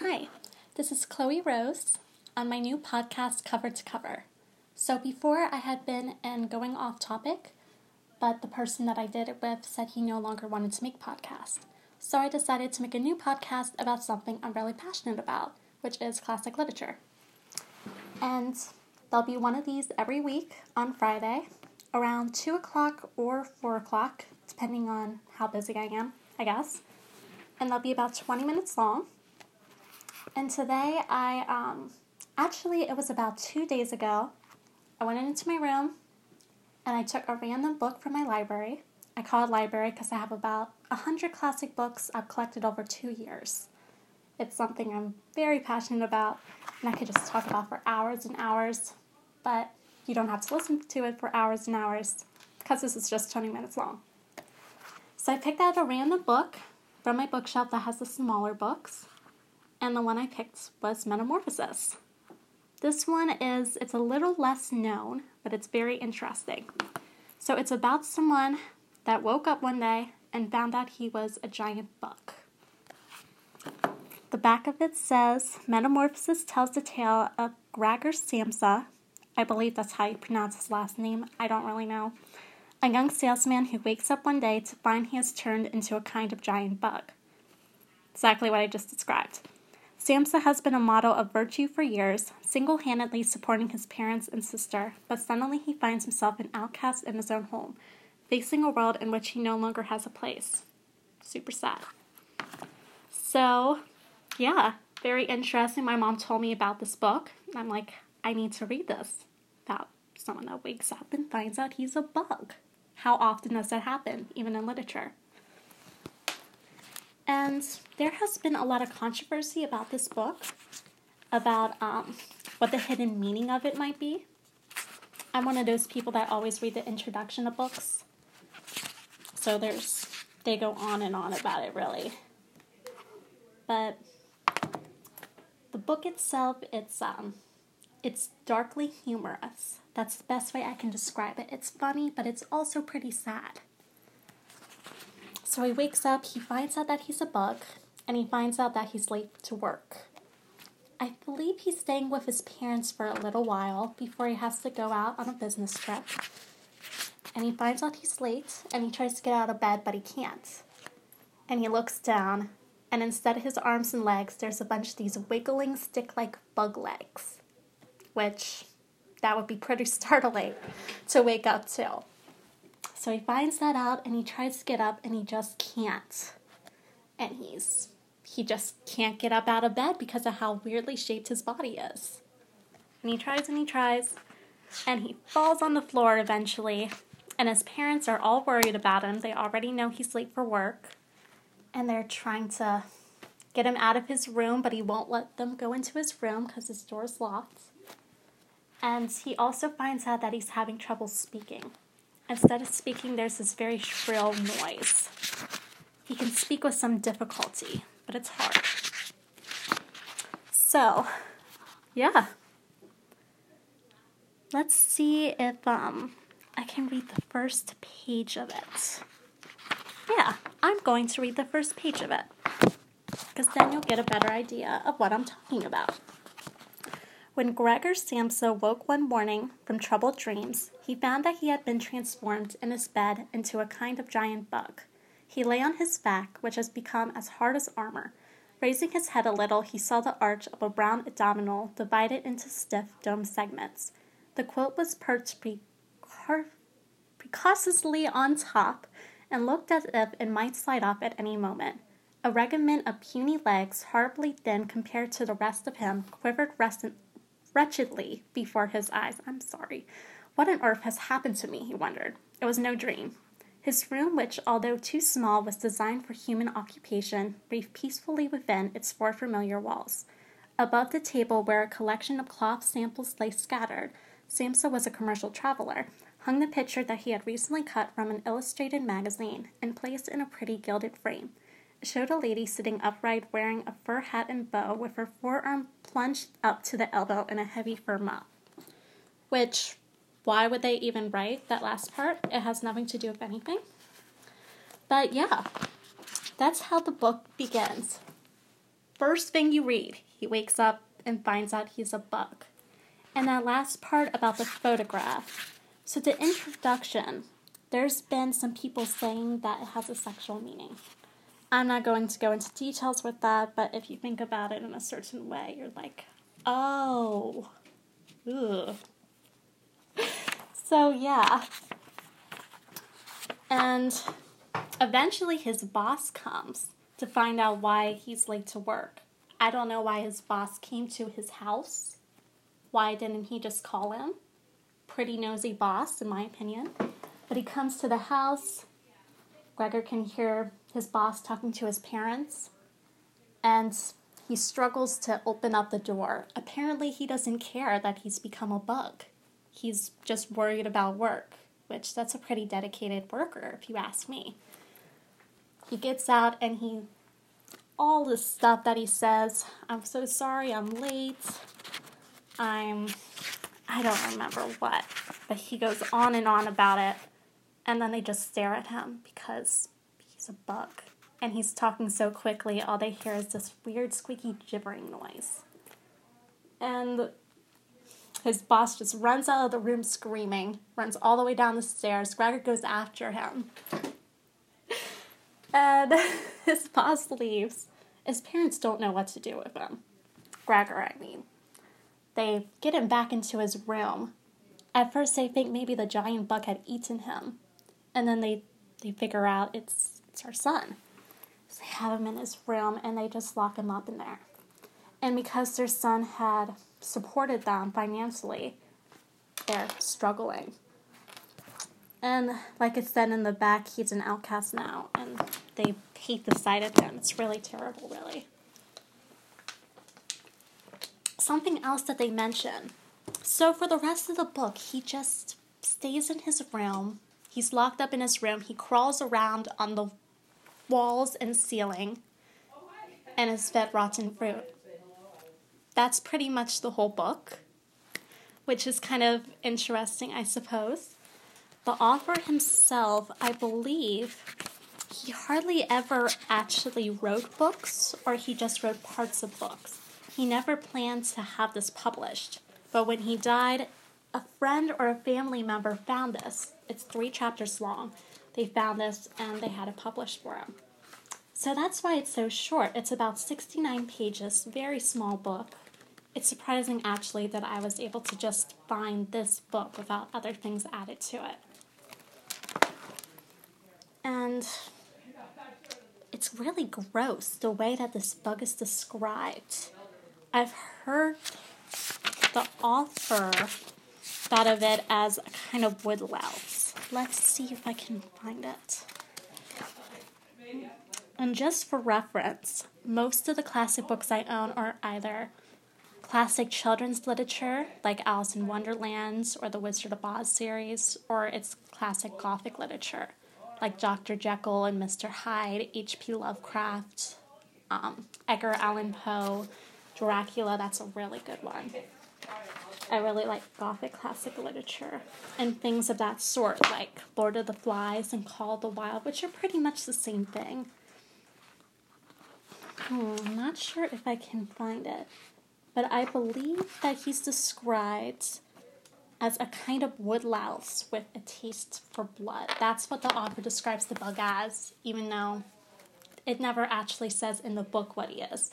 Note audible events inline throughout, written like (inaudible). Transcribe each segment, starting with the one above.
Hi, this is Chloe Rose on my new podcast, Cover to Cover. So, before I had been in going off topic, but the person that I did it with said he no longer wanted to make podcasts. So, I decided to make a new podcast about something I'm really passionate about, which is classic literature. And there'll be one of these every week on Friday around 2 o'clock or 4 o'clock, depending on how busy I am, I guess. And they'll be about 20 minutes long. And today I, um, actually, it was about two days ago. I went into my room and I took a random book from my library. I call it library because I have about 100 classic books I've collected over two years. It's something I'm very passionate about and I could just talk about for hours and hours, but you don't have to listen to it for hours and hours because this is just 20 minutes long. So I picked out a random book from my bookshelf that has the smaller books and the one I picked was Metamorphosis. This one is, it's a little less known, but it's very interesting. So it's about someone that woke up one day and found out he was a giant bug. The back of it says Metamorphosis tells the tale of Gregor Samsa. I believe that's how you pronounce his last name. I don't really know. A young salesman who wakes up one day to find he has turned into a kind of giant bug. Exactly what I just described. Samsa has been a model of virtue for years, single handedly supporting his parents and sister, but suddenly he finds himself an outcast in his own home, facing a world in which he no longer has a place. Super sad. So, yeah, very interesting. My mom told me about this book, I'm like, I need to read this about someone that wakes up and finds out he's a bug. How often does that happen, even in literature? And there has been a lot of controversy about this book, about um, what the hidden meaning of it might be. I'm one of those people that always read the introduction of books. So there's, they go on and on about it, really. But the book itself, it's um, it's darkly humorous. That's the best way I can describe it. It's funny, but it's also pretty sad. So he wakes up, he finds out that he's a bug, and he finds out that he's late to work. I believe he's staying with his parents for a little while before he has to go out on a business trip. And he finds out he's late, and he tries to get out of bed, but he can't. And he looks down, and instead of his arms and legs, there's a bunch of these wiggling stick like bug legs. Which, that would be pretty (laughs) startling to wake up to. So he finds that out and he tries to get up and he just can't. And he's he just can't get up out of bed because of how weirdly shaped his body is. And he tries and he tries and he falls on the floor eventually. And his parents are all worried about him. They already know he's late for work. And they're trying to get him out of his room, but he won't let them go into his room because his door is locked. And he also finds out that he's having trouble speaking. Instead of speaking, there's this very shrill noise. He can speak with some difficulty, but it's hard. So, yeah. Let's see if um, I can read the first page of it. Yeah, I'm going to read the first page of it. Because then you'll get a better idea of what I'm talking about. When Gregor Samsa woke one morning from troubled dreams, he found that he had been transformed in his bed into a kind of giant bug. He lay on his back, which has become as hard as armor. Raising his head a little, he saw the arch of a brown abdominal divided into stiff, domed segments. The quilt was perched precar- precautiously on top and looked as if it might slide off at any moment. A regiment of puny legs, horribly thin compared to the rest of him, quivered restlessly wretchedly before his eyes. I'm sorry. What on earth has happened to me? he wondered. It was no dream. His room, which, although too small, was designed for human occupation, breathed peacefully within its four familiar walls. Above the table, where a collection of cloth samples lay scattered, Samsa was a commercial traveler, hung the picture that he had recently cut from an illustrated magazine and placed in a pretty gilded frame showed a lady sitting upright wearing a fur hat and bow with her forearm plunged up to the elbow in a heavy fur muff. Which, why would they even write that last part? It has nothing to do with anything. But yeah, that's how the book begins. first thing you read. He wakes up and finds out he's a bug. And that last part about the photograph. So, the introduction, there's been some people saying that it has a sexual meaning. I'm not going to go into details with that, but if you think about it in a certain way, you're like, oh, ugh. So, yeah. And eventually his boss comes to find out why he's late to work. I don't know why his boss came to his house. Why didn't he just call him? Pretty nosy boss, in my opinion. But he comes to the house. Gregor can hear his boss talking to his parents. And he struggles to open up the door. Apparently, he doesn't care that he's become a bug. He's just worried about work, which that's a pretty dedicated worker, if you ask me. He gets out and he all the stuff that he says. I'm so sorry, I'm late. I'm, I don't remember what, but he goes on and on about it. And then they just stare at him because he's a bug. And he's talking so quickly, all they hear is this weird squeaky gibbering noise. And his boss just runs out of the room screaming, runs all the way down the stairs. Gregor goes after him. (laughs) And (laughs) his boss leaves. His parents don't know what to do with him. Gregor, I mean. They get him back into his room. At first, they think maybe the giant bug had eaten him. And then they, they figure out it's, it's our son. So they have him in his room and they just lock him up in there. And because their son had supported them financially, they're struggling. And like I said in the back, he's an outcast now, and they hate the sight of him. It's really terrible, really. Something else that they mention. So, for the rest of the book, he just stays in his room. He's locked up in his room. He crawls around on the walls and ceiling and is fed rotten fruit. That's pretty much the whole book, which is kind of interesting, I suppose. The author himself, I believe, he hardly ever actually wrote books, or he just wrote parts of books. He never planned to have this published, but when he died, a friend or a family member found this. It's three chapters long. They found this and they had it published for him. So that's why it's so short. It's about 69 pages, very small book. It's surprising actually that I was able to just find this book without other things added to it. And it's really gross the way that this bug is described. I've heard the author thought of it as a kind of woodlouse. Let's see if I can find it. And just for reference, most of the classic books I own are either classic children's literature, like Alice in Wonderland or the Wizard of Oz series, or it's classic Gothic literature like Dr. Jekyll and Mr. Hyde, H.P. Lovecraft, um, Edgar Allan Poe, Dracula. That's a really good one. I really like Gothic classic literature and things of that sort, like Lord of the Flies and Call of the Wild, which are pretty much the same thing. Hmm, I'm not sure if I can find it, but I believe that he's described as a kind of woodlouse with a taste for blood. That's what the author describes the bug as, even though it never actually says in the book what he is.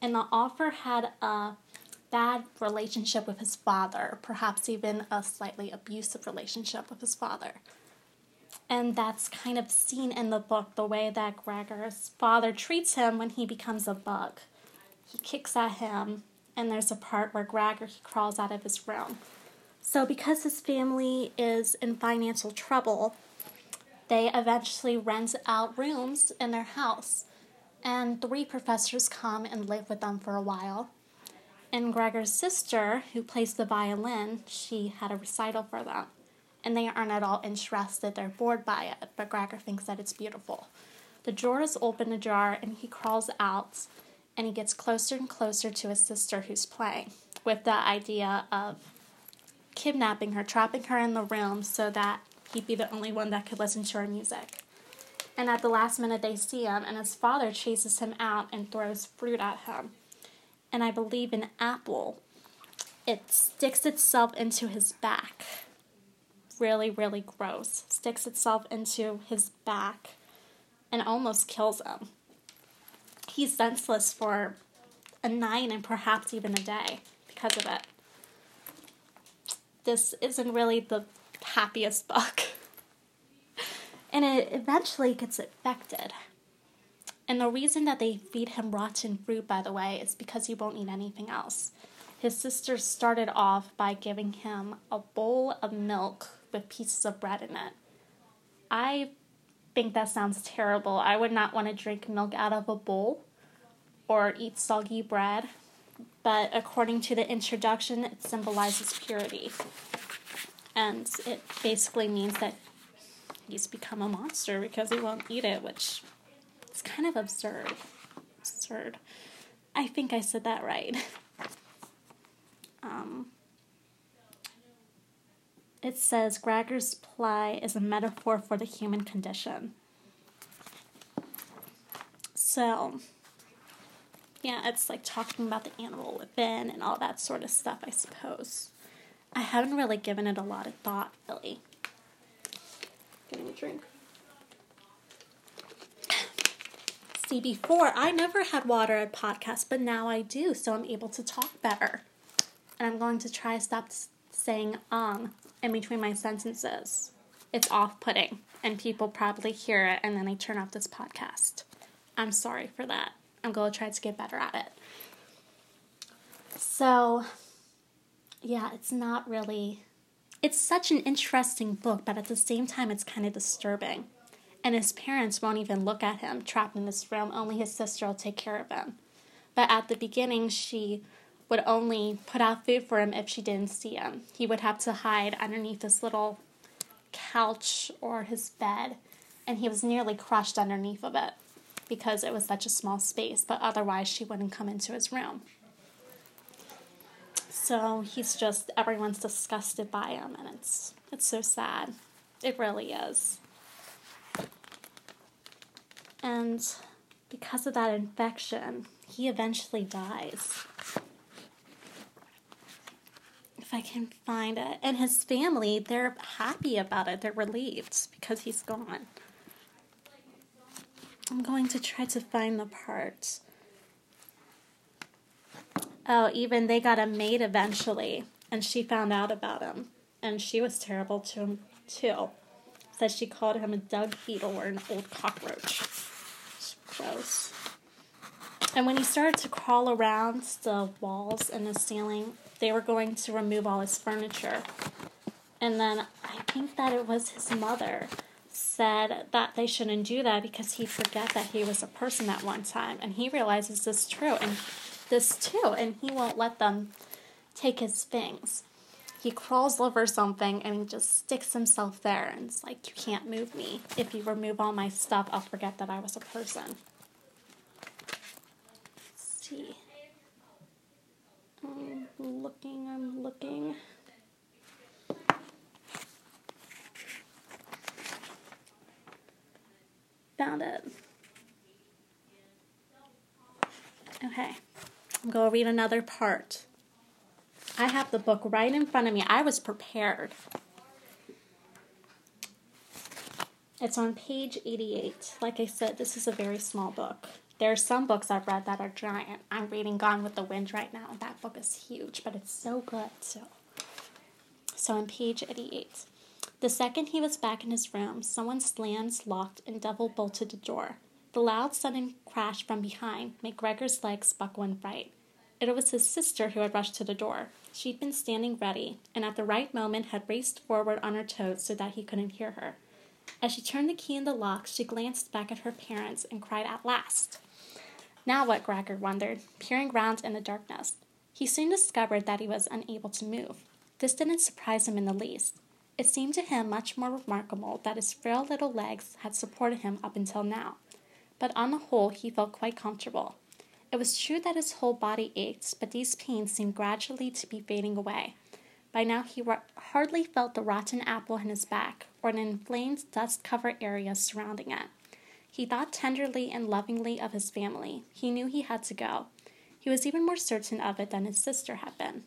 And the author had a bad relationship with his father, perhaps even a slightly abusive relationship with his father. And that's kind of seen in the book the way that Gregor's father treats him when he becomes a bug. He kicks at him, and there's a part where Gregor he crawls out of his room so, because his family is in financial trouble, they eventually rent out rooms in their house. And three professors come and live with them for a while. And Gregor's sister, who plays the violin, she had a recital for them. And they aren't at all interested, they're bored by it, but Gregor thinks that it's beautiful. The door is open ajar, and he crawls out and he gets closer and closer to his sister who's playing with the idea of kidnapping her, trapping her in the room so that he'd be the only one that could listen to her music. And at the last minute, they see him, and his father chases him out and throws fruit at him. And I believe an apple. It sticks itself into his back. Really, really gross. Sticks itself into his back and almost kills him. He's senseless for a night and perhaps even a day because of it. This isn't really the happiest book. (laughs) and it eventually gets infected. And the reason that they feed him rotten fruit, by the way, is because he won't eat anything else. His sister started off by giving him a bowl of milk with pieces of bread in it. I think that sounds terrible. I would not want to drink milk out of a bowl or eat soggy bread, but according to the introduction, it symbolizes purity. And it basically means that he's become a monster because he won't eat it, which is kind of absurd. Absurd. I think I said that right. (laughs) um, it says Gregor's ply is a metaphor for the human condition. So, yeah, it's like talking about the animal within and all that sort of stuff, I suppose. I haven't really given it a lot of thought, really. Getting a drink. See, before I never had water at podcasts, but now I do, so I'm able to talk better. And I'm going to try to stop saying um in between my sentences. It's off putting, and people probably hear it, and then they turn off this podcast. I'm sorry for that. I'm going to try to get better at it. So, yeah, it's not really. It's such an interesting book, but at the same time, it's kind of disturbing. And his parents won't even look at him trapped in this room, only his sister will take care of him. But at the beginning, she would only put out food for him if she didn't see him. He would have to hide underneath this little couch or his bed, and he was nearly crushed underneath of it because it was such a small space, but otherwise she wouldn't come into his room. So he's just everyone's disgusted by him and it's it's so sad. It really is. And because of that infection, he eventually dies. If I can find it. And his family, they're happy about it. They're relieved because he's gone. I'm going to try to find the part. Oh, even they got a maid eventually, and she found out about him, and she was terrible to him too. Said she called him a dung beetle or an old cockroach. Gross. And when he started to crawl around the walls and the ceiling, they were going to remove all his furniture. And then I think that it was his mother said that they shouldn't do that because he'd forget that he was a person at one time. And he realizes this true and this too, and he won't let them take his things. He crawls over something and he just sticks himself there and it's like, You can't move me. If you remove all my stuff, I'll forget that I was a person. Let's see. I'm looking, I'm looking. Found it. Okay, I'm going to read another part. I have the book right in front of me. I was prepared. It's on page 88. Like I said, this is a very small book. There are some books I've read that are giant. I'm reading Gone with the Wind right now, and that book is huge, but it's so good too. So on page 88. The second he was back in his room, someone slammed, locked, and double bolted the door. The loud, sudden crash from behind made Gregor's legs buckle in fright. It was his sister who had rushed to the door. She'd been standing ready, and at the right moment had raced forward on her toes so that he couldn't hear her. As she turned the key in the lock, she glanced back at her parents and cried at last. Now what? Gregor wondered, peering round in the darkness. He soon discovered that he was unable to move. This didn't surprise him in the least. It seemed to him much more remarkable that his frail little legs had supported him up until now, but on the whole he felt quite comfortable. It was true that his whole body ached, but these pains seemed gradually to be fading away. By now he hardly felt the rotten apple in his back or an inflamed, dust covered area surrounding it. He thought tenderly and lovingly of his family. He knew he had to go. He was even more certain of it than his sister had been.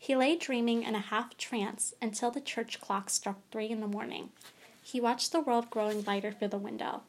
He lay dreaming in a half trance until the church clock struck three in the morning. He watched the world growing lighter through the window.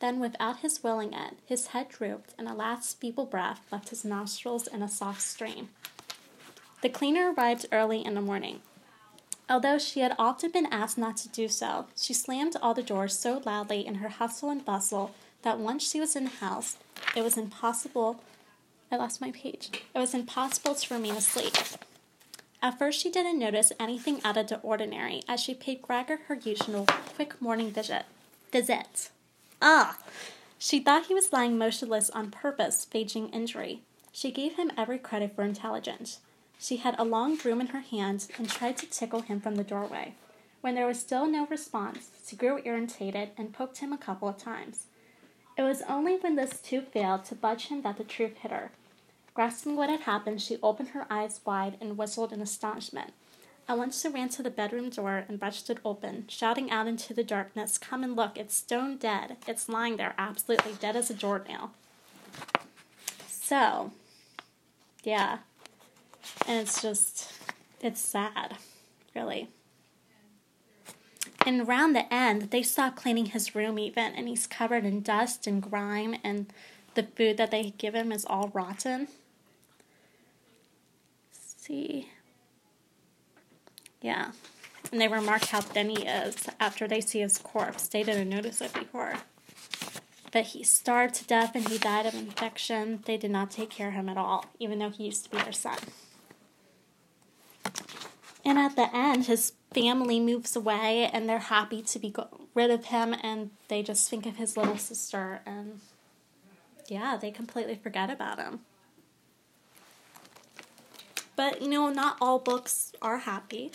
Then, without his willing it, his head drooped, and a last feeble breath left his nostrils in a soft stream. The cleaner arrived early in the morning. Although she had often been asked not to do so, she slammed all the doors so loudly in her hustle and bustle that once she was in the house, it was impossible. I lost my page. It was impossible to remain asleep. At first, she didn't notice anything out of the ordinary as she paid Gregor her usual quick morning visit. Visit. Ah! She thought he was lying motionless on purpose, feigning injury. She gave him every credit for intelligence. She had a long broom in her hand and tried to tickle him from the doorway. When there was still no response, she grew irritated and poked him a couple of times. It was only when this too failed to budge him that the truth hit her. Grasping what had happened, she opened her eyes wide and whistled in astonishment. At once she ran to the bedroom door and brushed it open, shouting out into the darkness, Come and look, it's stone dead. It's lying there, absolutely dead as a doornail. So, yeah. And it's just, it's sad, really. And around the end, they stopped cleaning his room even, and he's covered in dust and grime, and the food that they give him is all rotten. Let's see. Yeah. And they remark how thin he is after they see his corpse. They didn't notice it before. But he starved to death and he died of infection. They did not take care of him at all, even though he used to be their son. And at the end, his family moves away and they're happy to be rid of him and they just think of his little sister and yeah, they completely forget about him. But you know, not all books are happy,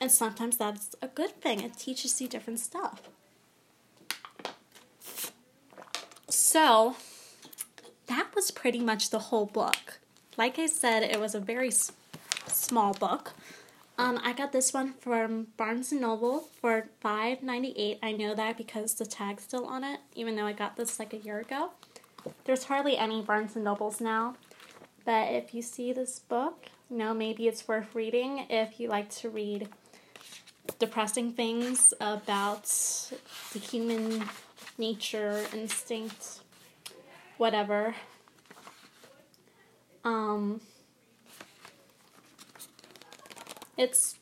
and sometimes that's a good thing. It teaches you different stuff. So, that was pretty much the whole book. Like I said, it was a very s- small book. Um, I got this one from Barnes Noble for five ninety eight. I know that because the tag's still on it, even though I got this like a year ago. There's hardly any Barnes Nobles now, but if you see this book, you know maybe it's worth reading if you like to read depressing things about the human nature, instinct, whatever. Um, it's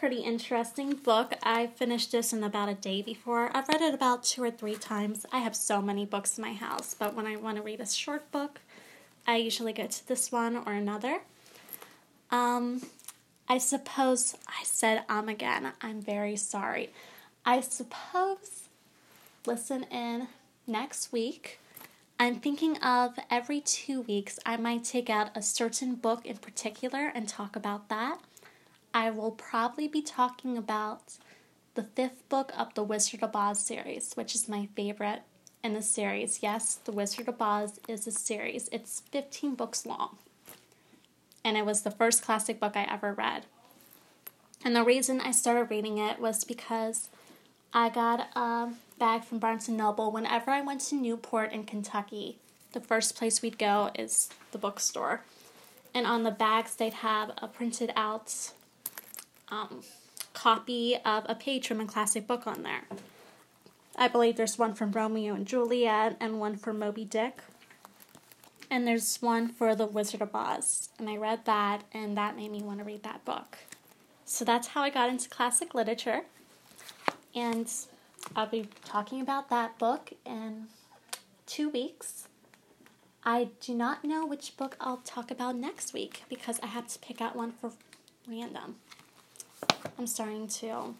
pretty interesting book. I finished this in about a day before. I've read it about two or three times. I have so many books in my house, but when I want to read a short book, I usually go to this one or another. Um, I suppose I said um again. I'm very sorry. I suppose listen in next week. I'm thinking of every two weeks, I might take out a certain book in particular and talk about that. I will probably be talking about the fifth book of the Wizard of Oz series, which is my favorite in the series. Yes, The Wizard of Oz is a series, it's 15 books long and it was the first classic book I ever read. And the reason I started reading it was because I got a bag from Barnes and Noble whenever I went to Newport in Kentucky. The first place we'd go is the bookstore. And on the bags, they'd have a printed out um, copy of a page from a classic book on there. I believe there's one from Romeo and Juliet and one from Moby Dick and there's one for The Wizard of Oz. And I read that, and that made me want to read that book. So that's how I got into classic literature. And I'll be talking about that book in two weeks. I do not know which book I'll talk about next week because I have to pick out one for random. I'm starting to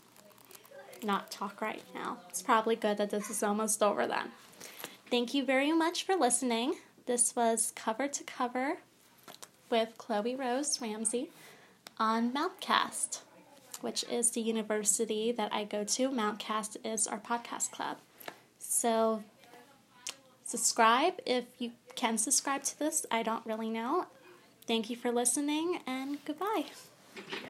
not talk right now. It's probably good that this is almost over then. Thank you very much for listening. This was cover to cover with Chloe Rose Ramsey on Mountcast, which is the university that I go to. Mountcast is our podcast club. So subscribe if you can subscribe to this. I don't really know. Thank you for listening and goodbye.